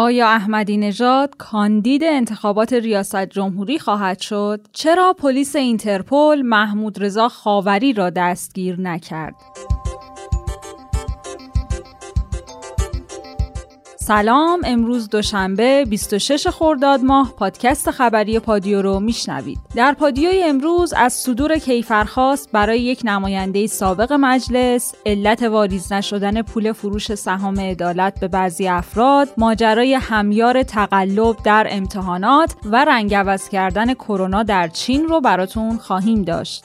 آیا احمدی نژاد کاندید انتخابات ریاست جمهوری خواهد شد؟ چرا پلیس اینترپل محمود رضا خاوری را دستگیر نکرد؟ سلام امروز دوشنبه 26 خرداد ماه پادکست خبری پادیو رو میشنوید. در پادیوی امروز از صدور کیفرخواست برای یک نماینده سابق مجلس علت واریز نشدن پول فروش سهام عدالت به بعضی افراد ماجرای همیار تقلب در امتحانات و رنگ کردن کرونا در چین رو براتون خواهیم داشت.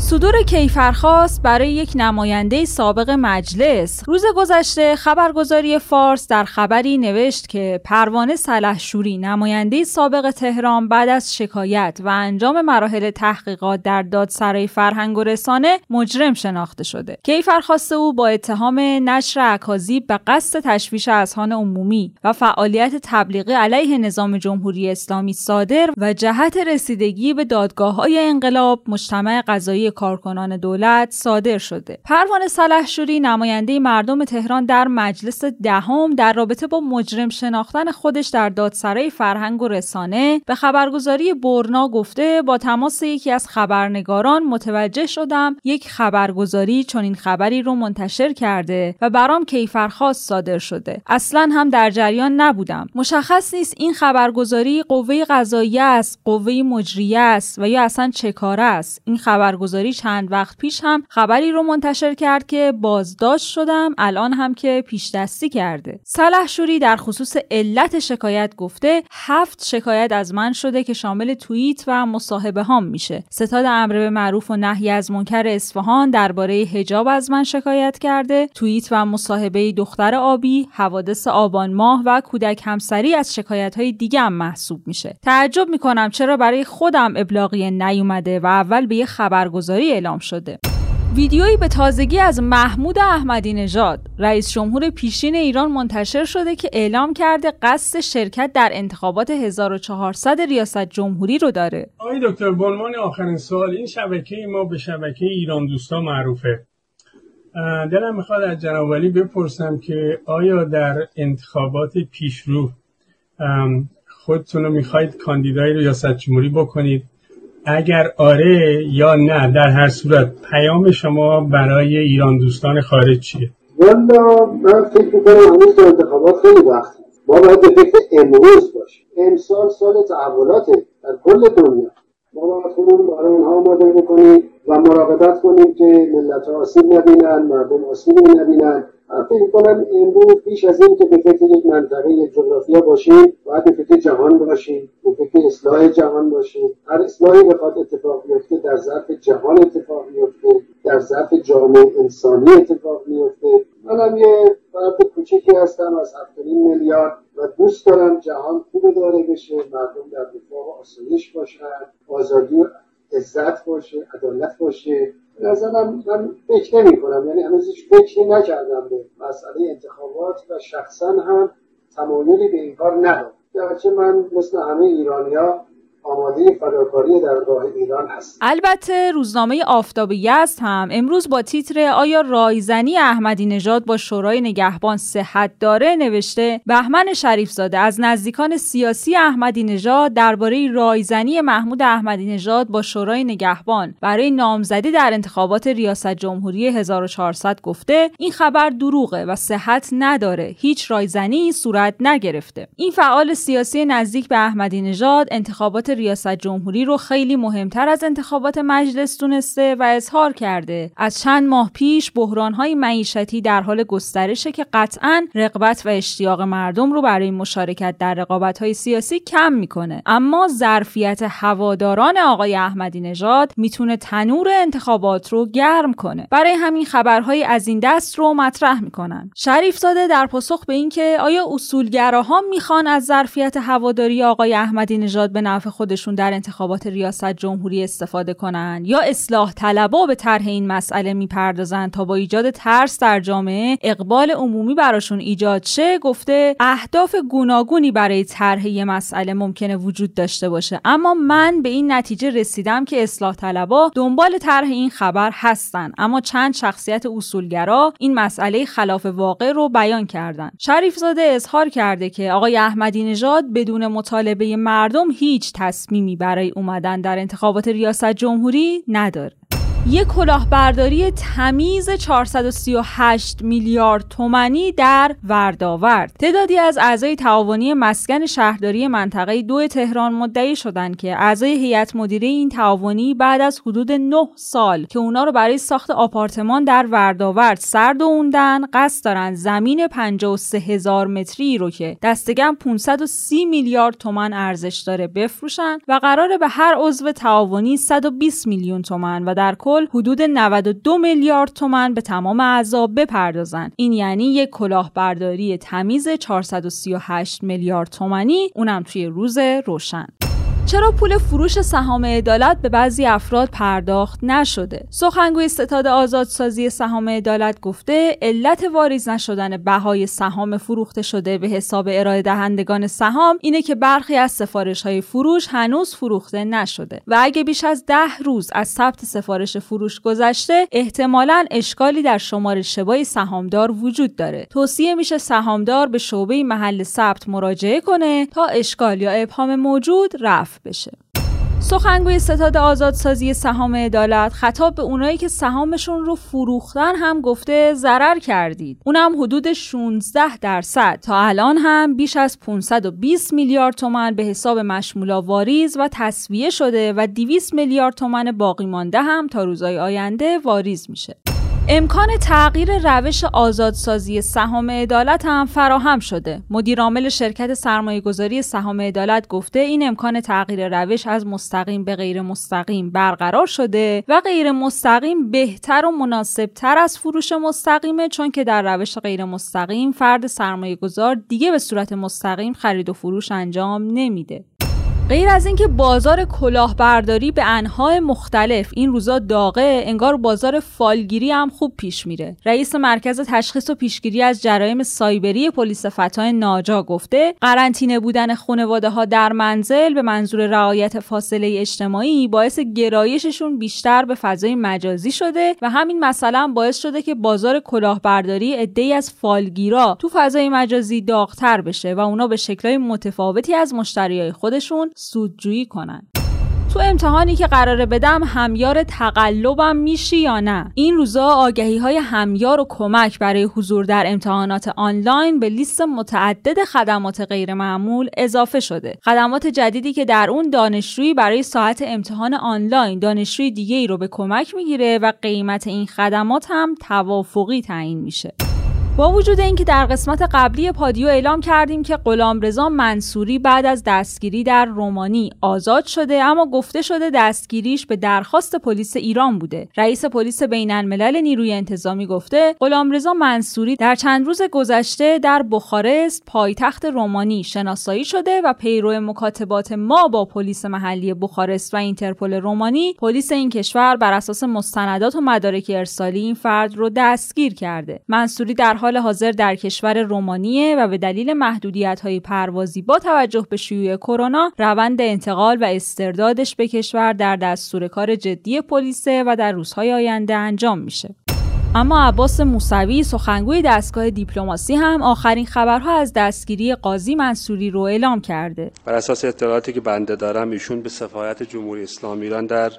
صدور کیفرخواست برای یک نماینده سابق مجلس. روز گذشته خبرگزاری فارس در خبری نوشت که پروانه سلحشوری نماینده سابق تهران بعد از شکایت و انجام مراحل تحقیقات در دادسرای فرهنگ و رسانه مجرم شناخته شده. کیفرخواست او با اتهام نشر اکاذیب به قصد تشویش اذهان عمومی و فعالیت تبلیغی علیه نظام جمهوری اسلامی صادر و جهت رسیدگی به دادگاه های انقلاب مجتمع قضایی کارکنان دولت صادر شده. پروانه سلحشوری نماینده مردم تهران در مجلس دهم در رابطه با مجرم شناختن خودش در دادسرای فرهنگ و رسانه به خبرگزاری برنا گفته با تماس یکی از خبرنگاران متوجه شدم یک خبرگزاری چنین خبری رو منتشر کرده و برام کیفرخواست صادر شده. اصلا هم در جریان نبودم. مشخص نیست این خبرگزاری قوه قضاییه است قوه مجریه است و یا اصلا چه کاره است. این خبرگزاری چند وقت پیش هم خبری رو منتشر کرد که بازداشت شدم الان هم که پیش دستی کرده. شوری در خصوص علت شکایت گفته هفت شکایت از من شده که شامل توییت و مصاحبه هام میشه. ستاد امر به معروف و نهی از منکر اصفهان درباره حجاب از من شکایت کرده. توییت و مصاحبه دختر آبی حوادث آبان ماه و کودک همسری از شکایت های دیگه هم محسوب میشه. تعجب می‌کنم چرا برای خودم ابلاغیه نیومده و اول به یه خبرگزاری اعلام شده ویدیویی به تازگی از محمود احمدی نژاد رئیس جمهور پیشین ایران منتشر شده که اعلام کرده قصد شرکت در انتخابات 1400 ریاست جمهوری رو داره. آقای دکتر بنمان آخرین سوال این شبکه ما به شبکه ایران دوستا معروفه. دلم می‌خواد از جناب بپرسم که آیا در انتخابات پیشرو خودتون رو می‌خواید کاندیدای ریاست جمهوری بکنید اگر آره یا نه در هر صورت پیام شما برای ایران دوستان خارج چیه والا من فکر می‌کنم هنوز در انتخابات خیلی وقت. ما باید به فکر امروز باشیم. امسال سال تحولاته در کل دنیا. ما باید خودمون برای اونها آماده بکنیم و مراقبت کنیم که ملت آسیب نبینن مردم آسیب نبینن. فکر کنم امروز بیش از این که به فکر یک منطقه یک جغرافیا باشیم باید به فکر جهان باشیم به فکر اصلاح جهان باشیم. هر اصلاحی بخواد اتفاق بیفته در ظرف جهان اتفاق بیفته در ظرف جامعه انسانی اتفاق میفته منم یه فرد کوچکی هستم از هفت میلیارد و دوست دارم جهان خوب داره بشه مردم در رفاه و آسایش باشن آزادی عزت باشه عدالت باشه. نظرم من فکر نمی کنم یعنی هنوز هیچ فکری نکردم به مسئله انتخابات و شخصا هم تمایلی به این کار ندارم. گرچه من مثل همه ایرانیا آماده فداکاری ایران هست البته روزنامه آفتاب یزد هم امروز با تیتر آیا رایزنی احمدی نژاد با شورای نگهبان صحت داره نوشته بهمن شریف زاده از نزدیکان سیاسی احمدی نژاد درباره رایزنی محمود احمدی نژاد با شورای نگهبان برای نامزدی در انتخابات ریاست جمهوری 1400 گفته این خبر دروغه و صحت نداره هیچ رایزنی صورت نگرفته. این فعال سیاسی نزدیک به احمدی نژاد انتخابات ریاست جمهوری رو خیلی مهمتر از انتخابات مجلس دونسته و اظهار کرده. از چند ماه پیش بحرانهای معیشتی در حال گسترشه که قطعا رقبت و اشتیاق مردم رو برای مشارکت در رقابتهای سیاسی کم می‌کنه. اما ظرفیت هواداران آقای احمدی نژاد می‌تونه تنور انتخابات رو گرم کنه. برای همین خبرهای از این دست رو مطرح می‌کنن. شریف زاده در پاسخ به اینکه آیا اصولگراها می‌خوان از ظرفیت هواداری آقای احمدی نژاد به نفع خودشون در انتخابات ریاست جمهوری استفاده کنن؟ یا اصلاح طلبا به طرح این مسئله می‌پردازن تا با ایجاد ترس در جامعه اقبال عمومی براشون ایجاد شه؟ گفته اهداف گوناگونی برای طرح یه مسئله ممکنه وجود داشته باشه. اما من به این نتیجه رسیدم که اصلاح طلبا دنبال طرح این خبر هستن. اما چند شخصیت اصولگرا این مسئله خلاف واقع رو بیان کردن. شریف زاده اظهار کرده که آقای احمدی نژاد بدون مطالبه مردم هیچ تصمیمی برای اومدن در انتخابات ریاست جمهوری نداره. یک کلاهبرداری تمیز 438 میلیارد تومنی در ورداورد تعدادی از اعضای تعاونی مسکن شهرداری منطقه دو تهران مدعی شدند که اعضای هیئت مدیره این تعاونی بعد از حدود 9 سال که اونا رو برای ساخت آپارتمان در ورداورد سر دووندن قصد دارن زمین 53 هزار متری رو که دستگم 530 میلیارد تومن ارزش داره بفروشن و قراره به هر عضو تعاونی 120 میلیون تومن و در کل حدود 92 میلیارد تومن به تمام اعضا بپردازن این یعنی یک کلاهبرداری تمیز 438 میلیارد تومنی اونم توی روز روشن. چرا پول فروش سهام عدالت به بعضی افراد پرداخت نشده؟ سخنگوی ستاد آزادسازی سهام عدالت گفته علت واریز نشدن بهای سهام فروخته شده به حساب ارائه دهندگان سهام اینه که برخی از سفارش های فروش هنوز فروخته نشده و اگه بیش از ده روز از ثبت سفارش فروش گذشته احتمالا اشکالی در شمار شبای سهامدار وجود داره. توصیه میشه سهامدار به شعبه محل ثبت مراجعه کنه تا اشکال یا ابهام موجود رفع بشه. سخنگوی ستاد آزادسازی سهام عدالت خطاب به اونایی که سهامشون رو فروختن هم گفته ضرر کردید. اونم حدود 16 درصد. تا الان هم بیش از 520 میلیارد تومن به حساب مشمولا واریز و تصویه شده و 200 میلیارد تومن باقی مانده هم تا روزهای آینده واریز میشه. امکان تغییر روش آزادسازی سهام عدالت هم فراهم شده. مدیرعامل شرکت سرمایه گذاری سهام عدالت گفته این امکان تغییر روش از مستقیم به غیر مستقیم برقرار شده و غیر مستقیم بهتر و مناسب تر از فروش مستقیمه چون که در روش غیر مستقیم فرد سرمایه گذار دیگه به صورت مستقیم خرید و فروش انجام نمیده. غیر از اینکه بازار کلاهبرداری به انواع مختلف این روزا داغه انگار بازار فالگیری هم خوب پیش میره. رئیس مرکز تشخیص و پیشگیری از جرایم سایبری پلیس فتای ناجا گفته قرنطینه بودن خانواده ها در منزل به منظور رعایت فاصله اجتماعی باعث گرایششون بیشتر به فضای مجازی شده و همین مثلا باعث شده که بازار کلاهبرداری عدهای از فالگیرا تو فضای مجازی داغتر بشه و اونا به شکلهای متفاوتی از مشتریای خودشون سودجویی کنن. تو امتحانی که قراره بدم همیار تقلبم میشی یا نه؟ این روزا آگهی های همیار و کمک برای حضور در امتحانات آنلاین به لیست متعدد خدمات غیرمعمول اضافه شده. خدمات جدیدی که در اون دانشجویی برای ساعت امتحان آنلاین دانشجوی دیگه ای رو به کمک می‌گیره و قیمت این خدمات هم توافقی تعیین میشه. با وجود اینکه در قسمت قبلی پادیو اعلام کردیم که غلامرضا منصوری بعد از دستگیری در رومانی آزاد شده اما گفته شده دستگیریش به درخواست پلیس ایران بوده. رئیس پلیس بین الملل نیروی انتظامی گفته غلامرضا منصوری در چند روز گذشته در بخارست پایتخت رومانی شناسایی شده و پیرو مکاتبات ما با پلیس محلی بخارست و اینترپل رومانی پلیس این کشور بر اساس مستندات و مدارک ارسالی این فرد رو دستگیر کرده. منصوری در حال حاضر در کشور رومانیه و به دلیل محدودیت های پروازی با توجه به شیوع کرونا روند انتقال و استردادش به کشور در دستور کار جدی پلیسه و در روزهای آینده انجام میشه. اما عباس موسوی سخنگوی دستگاه دیپلماسی هم آخرین خبرها از دستگیری قاضی منصوری رو اعلام کرده. بر اساس اطلاعاتی که بنده دارم ایشون به سفارت جمهوری اسلامی ایران در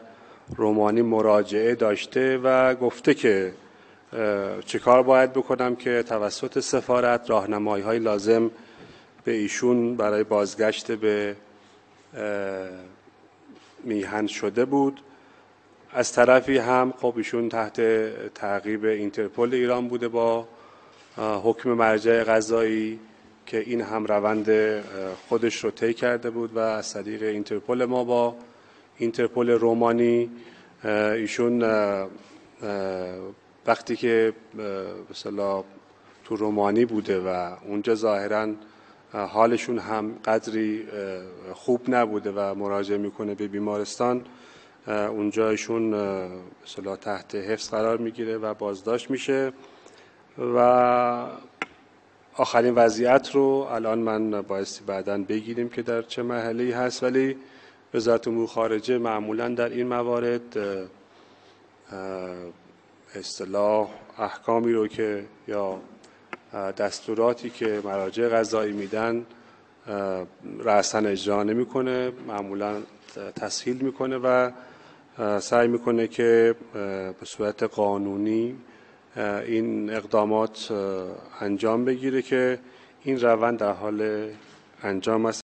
رومانی مراجعه داشته و گفته که چه کار باید بکنم که توسط سفارت راهنمایی های لازم به ایشون برای بازگشت به میهن شده بود. از طرفی هم خب ایشون تحت تعقیب اینترپل ایران بوده با حکم مرجع قضایی که این هم روند خودش رو طی کرده بود و از طریق اینترپل ما با اینترپل رومانی ایشون وقتی که مثلا تو رومانی بوده و اونجا ظاهرا حالشون هم قدری خوب نبوده و مراجعه می‌کنه به بیمارستان اونجایشون مثلا تحت حفظ قرار می‌گیره و بازداشت میشه. و آخرین وضعیت رو الان من بایستی بعدا بگیریم که در چه محلی هست. ولی وزارت امور خارجه معمولا در این موارد اصطلاح احکامی رو که یا دستوراتی که مراجع غذایی میدن رأسا اجرا نمی‌کنه معمولا تسهیل می‌کنه و سعی می‌کنه که به صورت قانونی این اقدامات انجام بگیره که این روند در حال انجام است.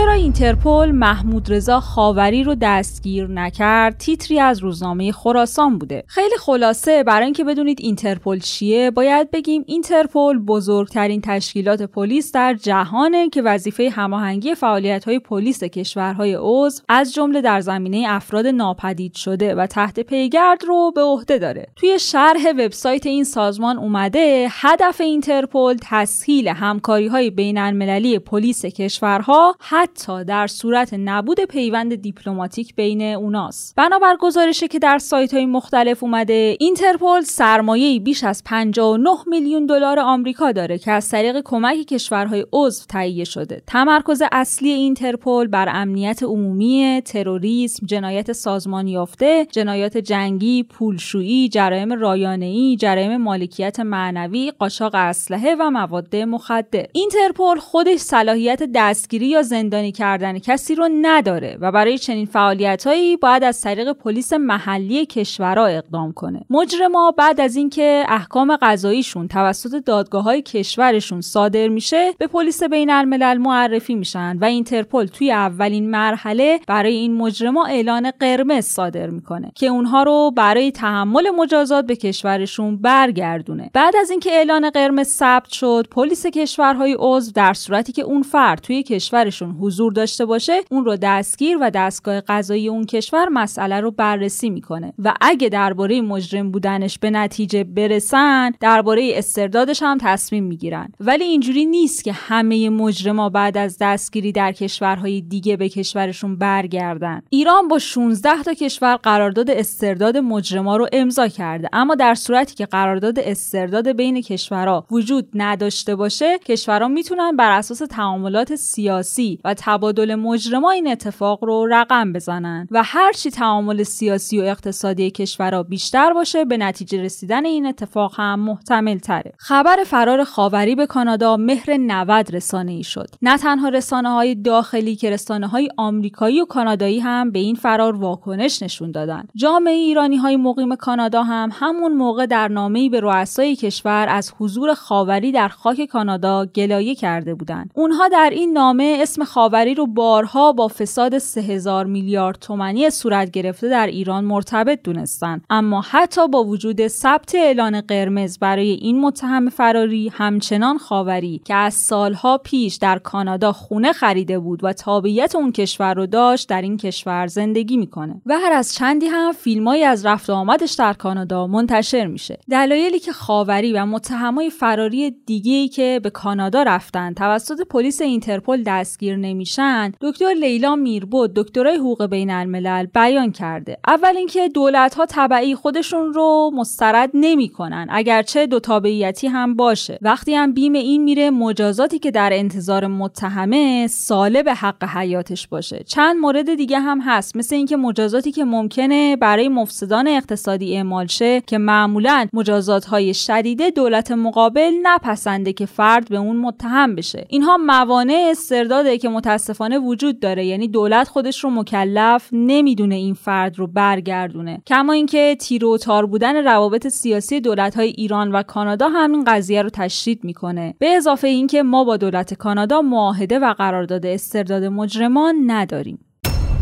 چرا اینترپل محمود رضا خاوری رو دستگیر نکرد؟ تیتری از روزنامه خراسان بوده. خیلی خلاصه برای اینکه بدونید اینترپل چیه باید بگیم اینترپل بزرگترین تشکیلات پلیس در جهانه که وظیفه هماهنگی فعالیت های پلیس کشورهای عضو از جمله در زمینه افراد ناپدید شده و تحت پیگرد رو به عهده داره. توی شرح وبسایت این سازمان اومده هدف اینترپل تسهیل همکاری های بین المللی پلیس کشورها حتی در صورت نبود پیوند دیپلماتیک بین اوناست بنابر گزارشی که در سایت های مختلف اومده اینترپل سرمایه بیش از 59 میلیون دلار آمریکا داره که از طریق کمک کشورهای عضو تهیه شده. تمرکز اصلی اینترپل بر امنیت عمومی تروریسم جنایت سازمان یافته جنایات جنگی پولشویی جرایم رایانه‌ای جرایم مالکیت معنوی قاچاق اسلحه و مواد مخدر. اینترپل خودش صلاحیت دستگیری یا زندانی کردن کسی رو نداره و برای چنین فعالیتهایی باید از طریق پلیس محلی کشورها اقدام کنه. مجرما بعد از اینکه احکام قضاییشون توسط دادگاه های کشورشون صادر میشه به پلیس بین الملل معرفی میشن و اینترپل توی اولین مرحله برای این مجرما اعلان قرمز صادر می‌کنه که اونها رو برای تحمل مجازات به کشورشون برگردونه. بعد از اینکه اعلان قرمز ثبت شد پلیس کشورهای عضو در صورتی که اون فرد توی کشورشون حضور داشته باشه اون رو دستگیر و دستگاه قضایی اون کشور مسئله رو بررسی می‌کنه. و اگه درباره مجرم بودنش به نتیجه برسن درباره استردادش هم تصمیم می‌گیرن. ولی اینجوری نیست که همه مجرما بعد از دستگیری در کشورهای دیگه به کشورشون برگردن. ایران با 16 تا کشور قرارداد استرداد مجرما رو امضا کرده. اما در صورتی که قرارداد استرداد بین کشورها وجود نداشته باشه کشورها می‌تونن بر اساس تعاملات سیاسی و تبادل مجرما این اتفاق رو رقم بزنن و هرچی تعامل سیاسی و اقتصادی کشورها بیشتر باشه به نتیجه رسیدن این اتفاق هم محتمل تره خبر فرار خاوری به کانادا مهر 90 رسانه ای شد. نه تنها رسانه های داخلی که رسانه های آمریکایی و کانادایی هم به این فرار واکنش نشون دادن. جامعه ایرانی های مقیم کانادا هم همون موقع در نامه‌ای به رؤسای کشور از حضور خاوری در خاک کانادا گلایه کرده بودند. اونها در این نامه اسم خاوری رو بارها با فساد 3000 میلیارد تومانی صورت گرفته در ایران مرتبط دونستن. اما حتی با وجود ثبت اعلان قرمز برای این متهم فراری همچنان خاوری که از سالها پیش در کانادا خونه خریده بود و تابعیت اون کشور رو داشت در این کشور زندگی می‌کنه. و هر از چندی هم فیلمایی از رفت آمدش در کانادا منتشر میشه. دلایلی که خاوری و متهمای فراری دیگه که به کانادا رفتن توسط پلیس اینترپل دستگیر نمیشن دکتر لیلا میربود دکترای حقوق بین الملل بیان کرده. اول اینکه دولت ها تبعی خودشون رو مسترد نمی‌کنن اگرچه دو تابعیتی هم باشه. وقتی هم بیم این میره مجازاتی که در انتظار متهمه ساله به حق حیاتش باشه. چند مورد دیگه هم هست مثل اینکه مجازاتی که ممکنه برای مفسدان اقتصادی اعمال شه که معمولا مجازات های شدیده دولت مقابل نپسنده که فرد به اون متهم بشه. اینها موانع استرداده که متاسفانه وجود داره. یعنی دولت خودش رو مکلف نمی‌دونه این فرد رو برگردونه. کما اینکه تیر تار بودن روابط سیاسی دولت های ایران و کانادا همین قضیه رو تشدید می‌کنه. به اضافه اینکه ما با دولت کانادا معاهده و قرارداد استرداد مجرمان نداریم.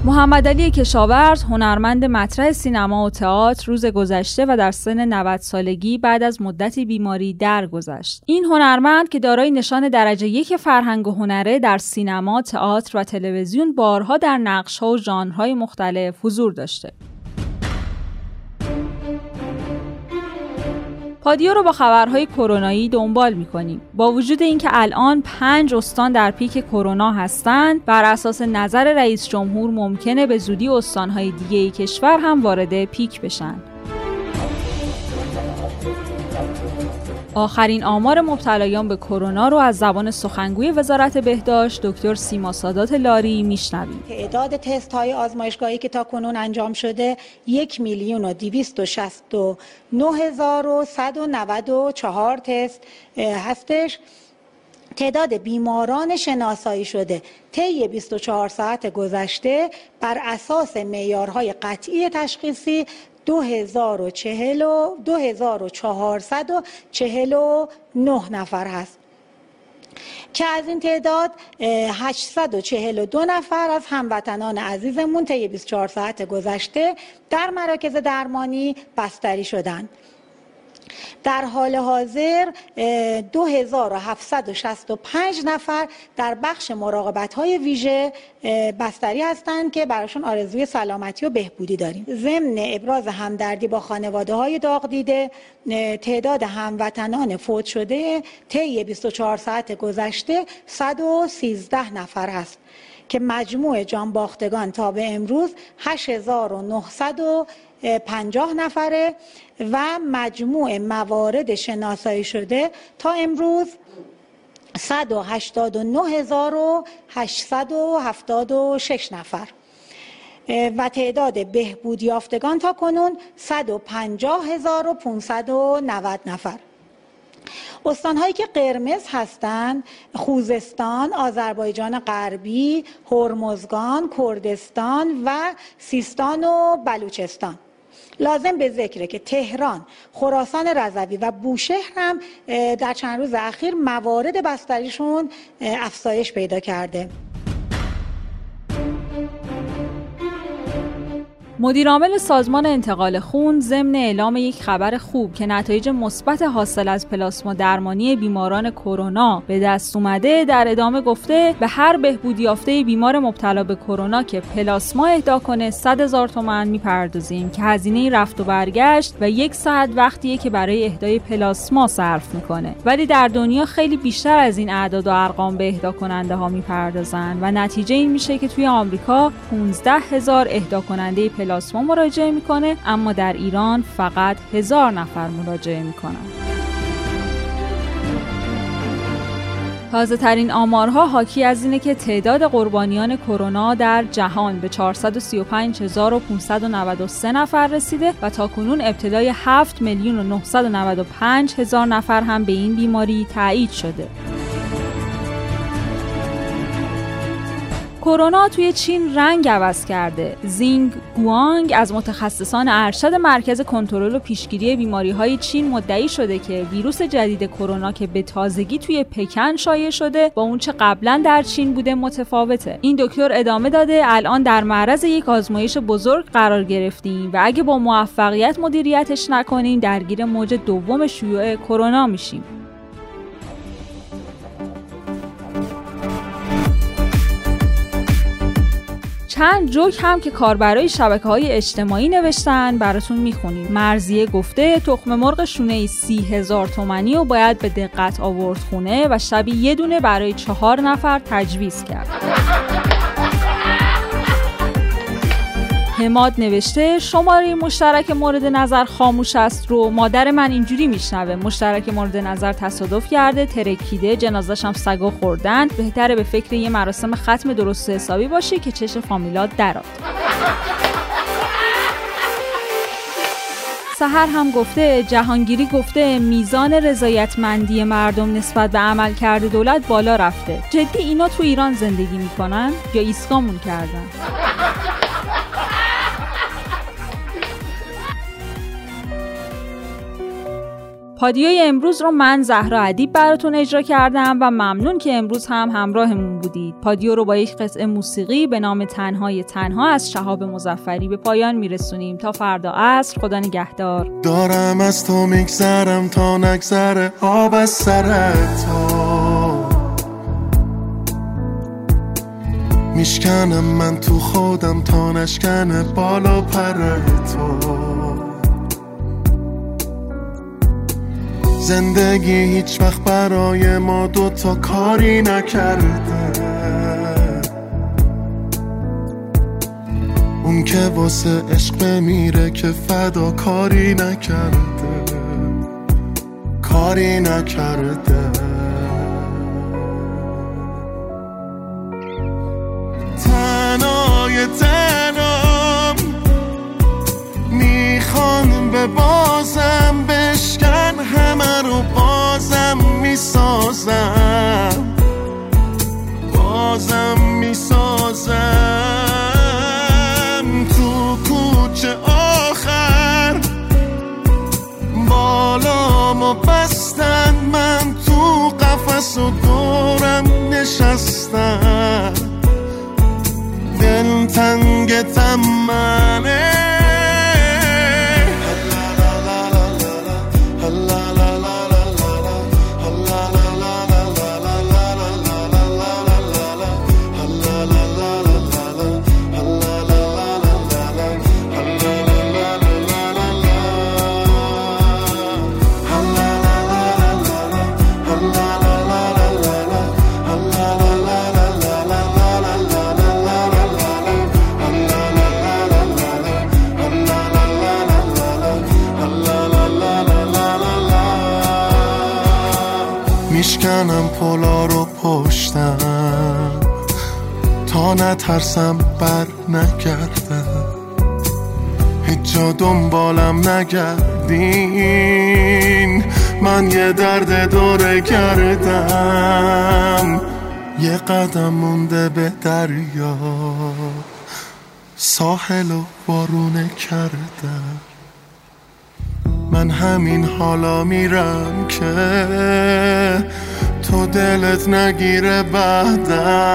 محمد علی کشاورز هنرمند مطرح سینما و تئاتر روز گذشته و در سن 90 سالگی بعد از مدتی بیماری درگذشت. این هنرمند که دارای نشان درجه یک فرهنگ و هنره در سینما تئاتر و تلویزیون بارها در نقشها و ژانرهای مختلف حضور داشته. پادیو رو با خبرهای کرونایی دنبال می‌کنیم. با وجود اینکه الان پنج استان در پیک کرونا هستند بر اساس نظر رئیس جمهور ممکنه به زودی استانهای دیگه کشور هم وارد پیک بشن. آخرین آمار مبتلایان به کرونا رو از زبان سخنگوی وزارت بهداشت دکتر سیما سادات لاری میشنویم. تعداد تست های آزمایشگاهی که تا کنون انجام شده یک میلیون و دیویست و شست و نه هزار و صد و نود و چهار تست هستش تعداد بیماران شناسایی شده طی 24 ساعت گذشته بر اساس معیارهای قطعی تشخیصی 2449 نفر هست که از این تعداد 842 نفر از هموطنان عزیزمون طی 24 ساعت گذشته در مراکز درمانی بستری شدند. در حال حاضر 2765 نفر در بخش مراقبت های ویژه بستری هستند که براشون آرزوی سلامتی و بهبودی داریم. ضمن ابراز همدردی با خانواده های داغ دیده تعداد هموطنان فوت شده طی 24 ساعت گذشته 113 نفر است که مجموع جان باختگان تا به امروز 8950 نفره و مجموع موارد شناسایی شده تا امروز 189876 نفر. و تعداد بهبود یافتگان تا کنون 150590 نفر. استانهایی که قرمز هستند خوزستان، آذربایجان غربی، هرمزگان، کردستان و سیستان و بلوچستان. لازم به ذکره که تهران، خراسان رضوی و بوشهر هم در چند روز اخیر موارد بستریشون افزایش پیدا کرده. مدیرعامل سازمان انتقال خون ضمن اعلام یک خبر خوب که نتایج مثبت حاصل از پلاسما درمانی بیماران کرونا به دست اومده در ادامه گفته به هر بهبودی یافته بیمار مبتلا به کرونا که پلاسما اهدا کنه 100 هزار تومن می‌پردازیم که هزینه رفت و برگشت و یک ساعت وقتیه که برای اهدای پلاسما صرف می‌کنه. ولی در دنیا خیلی بیشتر از این اعداد و ارقام به اهدا کننده ها می‌پردازن و نتیجه این میشه که توی آمریکا 15 هزار اهدا کننده پلاسما مراجعه می‌کنه اما در ایران فقط هزار نفر مراجعه می‌کنن تازه ترین آمارها حاکی از اینه که تعداد قربانیان کرونا در جهان به 435593 نفر رسیده و تا کنون ابتلای 7 میلیون و 995 هزار نفر هم به این بیماری تایید شده. کرونا توی چین رنگ عوض کرده. زینگ گوانگ از متخصصان ارشد مرکز کنترل و پیشگیری بیماری های چین مدعی شده که ویروس جدید کرونا که به تازگی توی پکن شایع شده با اونچه قبلا در چین بوده متفاوته. این دکتر ادامه داده الان در معرض یک آزمایش بزرگ قرار گرفتیم و اگه با موفقیت مدیریتش نکنیم درگیر موج دوم شیوع کرونا میشیم. چند جوک هم که کاربرای شبکه های اجتماعی نوشتن براتون می‌خونیم. مرزیه گفته تخم مرغ شونه سی هزار تومنی و باید به دقت آورد خونه و شبی یه دونه برای چهار نفر تجویز کرد. هماد نوشته شماره مشترک مورد نظر خاموش است رو مادر من اینجوری میشنوه. مشترک مورد نظر تصادف کرده ترکیده جنازش هم سگا خوردن. بهتره به فکر یه مراسم ختم درست حسابی باشی که چش فامیلات درات سهر هم گفته جهانگیری گفته میزان رضایتمندی مردم نسبت به عمل کرده دولت بالا رفته. جدی اینا تو ایران زندگی می‌کنن یا ایسکامون کردن؟ پادیوی امروز رو من زهرا ادیب براتون اجرا کردم و ممنون که امروز هم همراهمون بودید. پادیو رو با یک قطعه موسیقی به نام تنهای تنها از شهاب مزفری به پایان میرسونیم تا فردا عصر خدا نگهدار. دارم از تو میگذرم تا نگذره آب از سر میشکنم من تو خودم تا نشکنه بالا پر تو زندگی هیچ وقت برای ما دوتا کاری نکرده. اون که واسه عشق بمیره که فدا کاری نکرده. کاری نکرده. تنهای تنام می‌خوان به بازم بشکن. بازم می‌سازم. بازم می‌سازم. تو کوچه آخر بالامو بستن. من تو قفس و دورم نشستم. دل تنگ تمنه میشکنم پلا رو پشتم. تا نترسم بر نگردم. هیچ جا دنبالم نگردین. من یه درد دوره کردم. یه قدم مونده به دریا. ساحل و بارونه کردم. من همین حالا میرم که تو دلت نگیره بعدم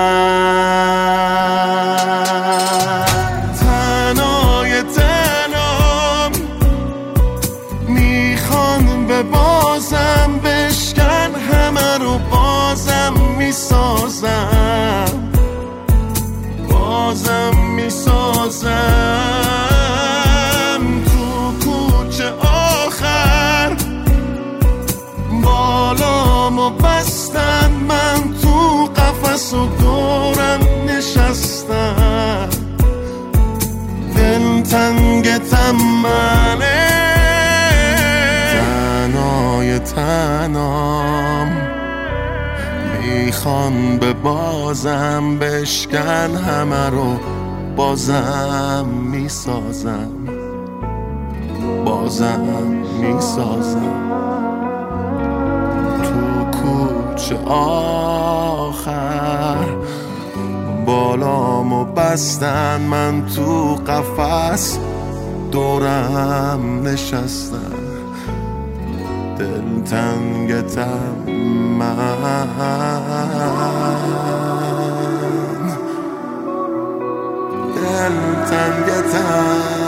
می‌خوان به بازم بشکن همه رو بازم می‌سازم. بازم می‌سازم. تو کوچه آخر بالامو بستن من تو قفس دورم نشستم. دل تنگتم من. دل تنگتم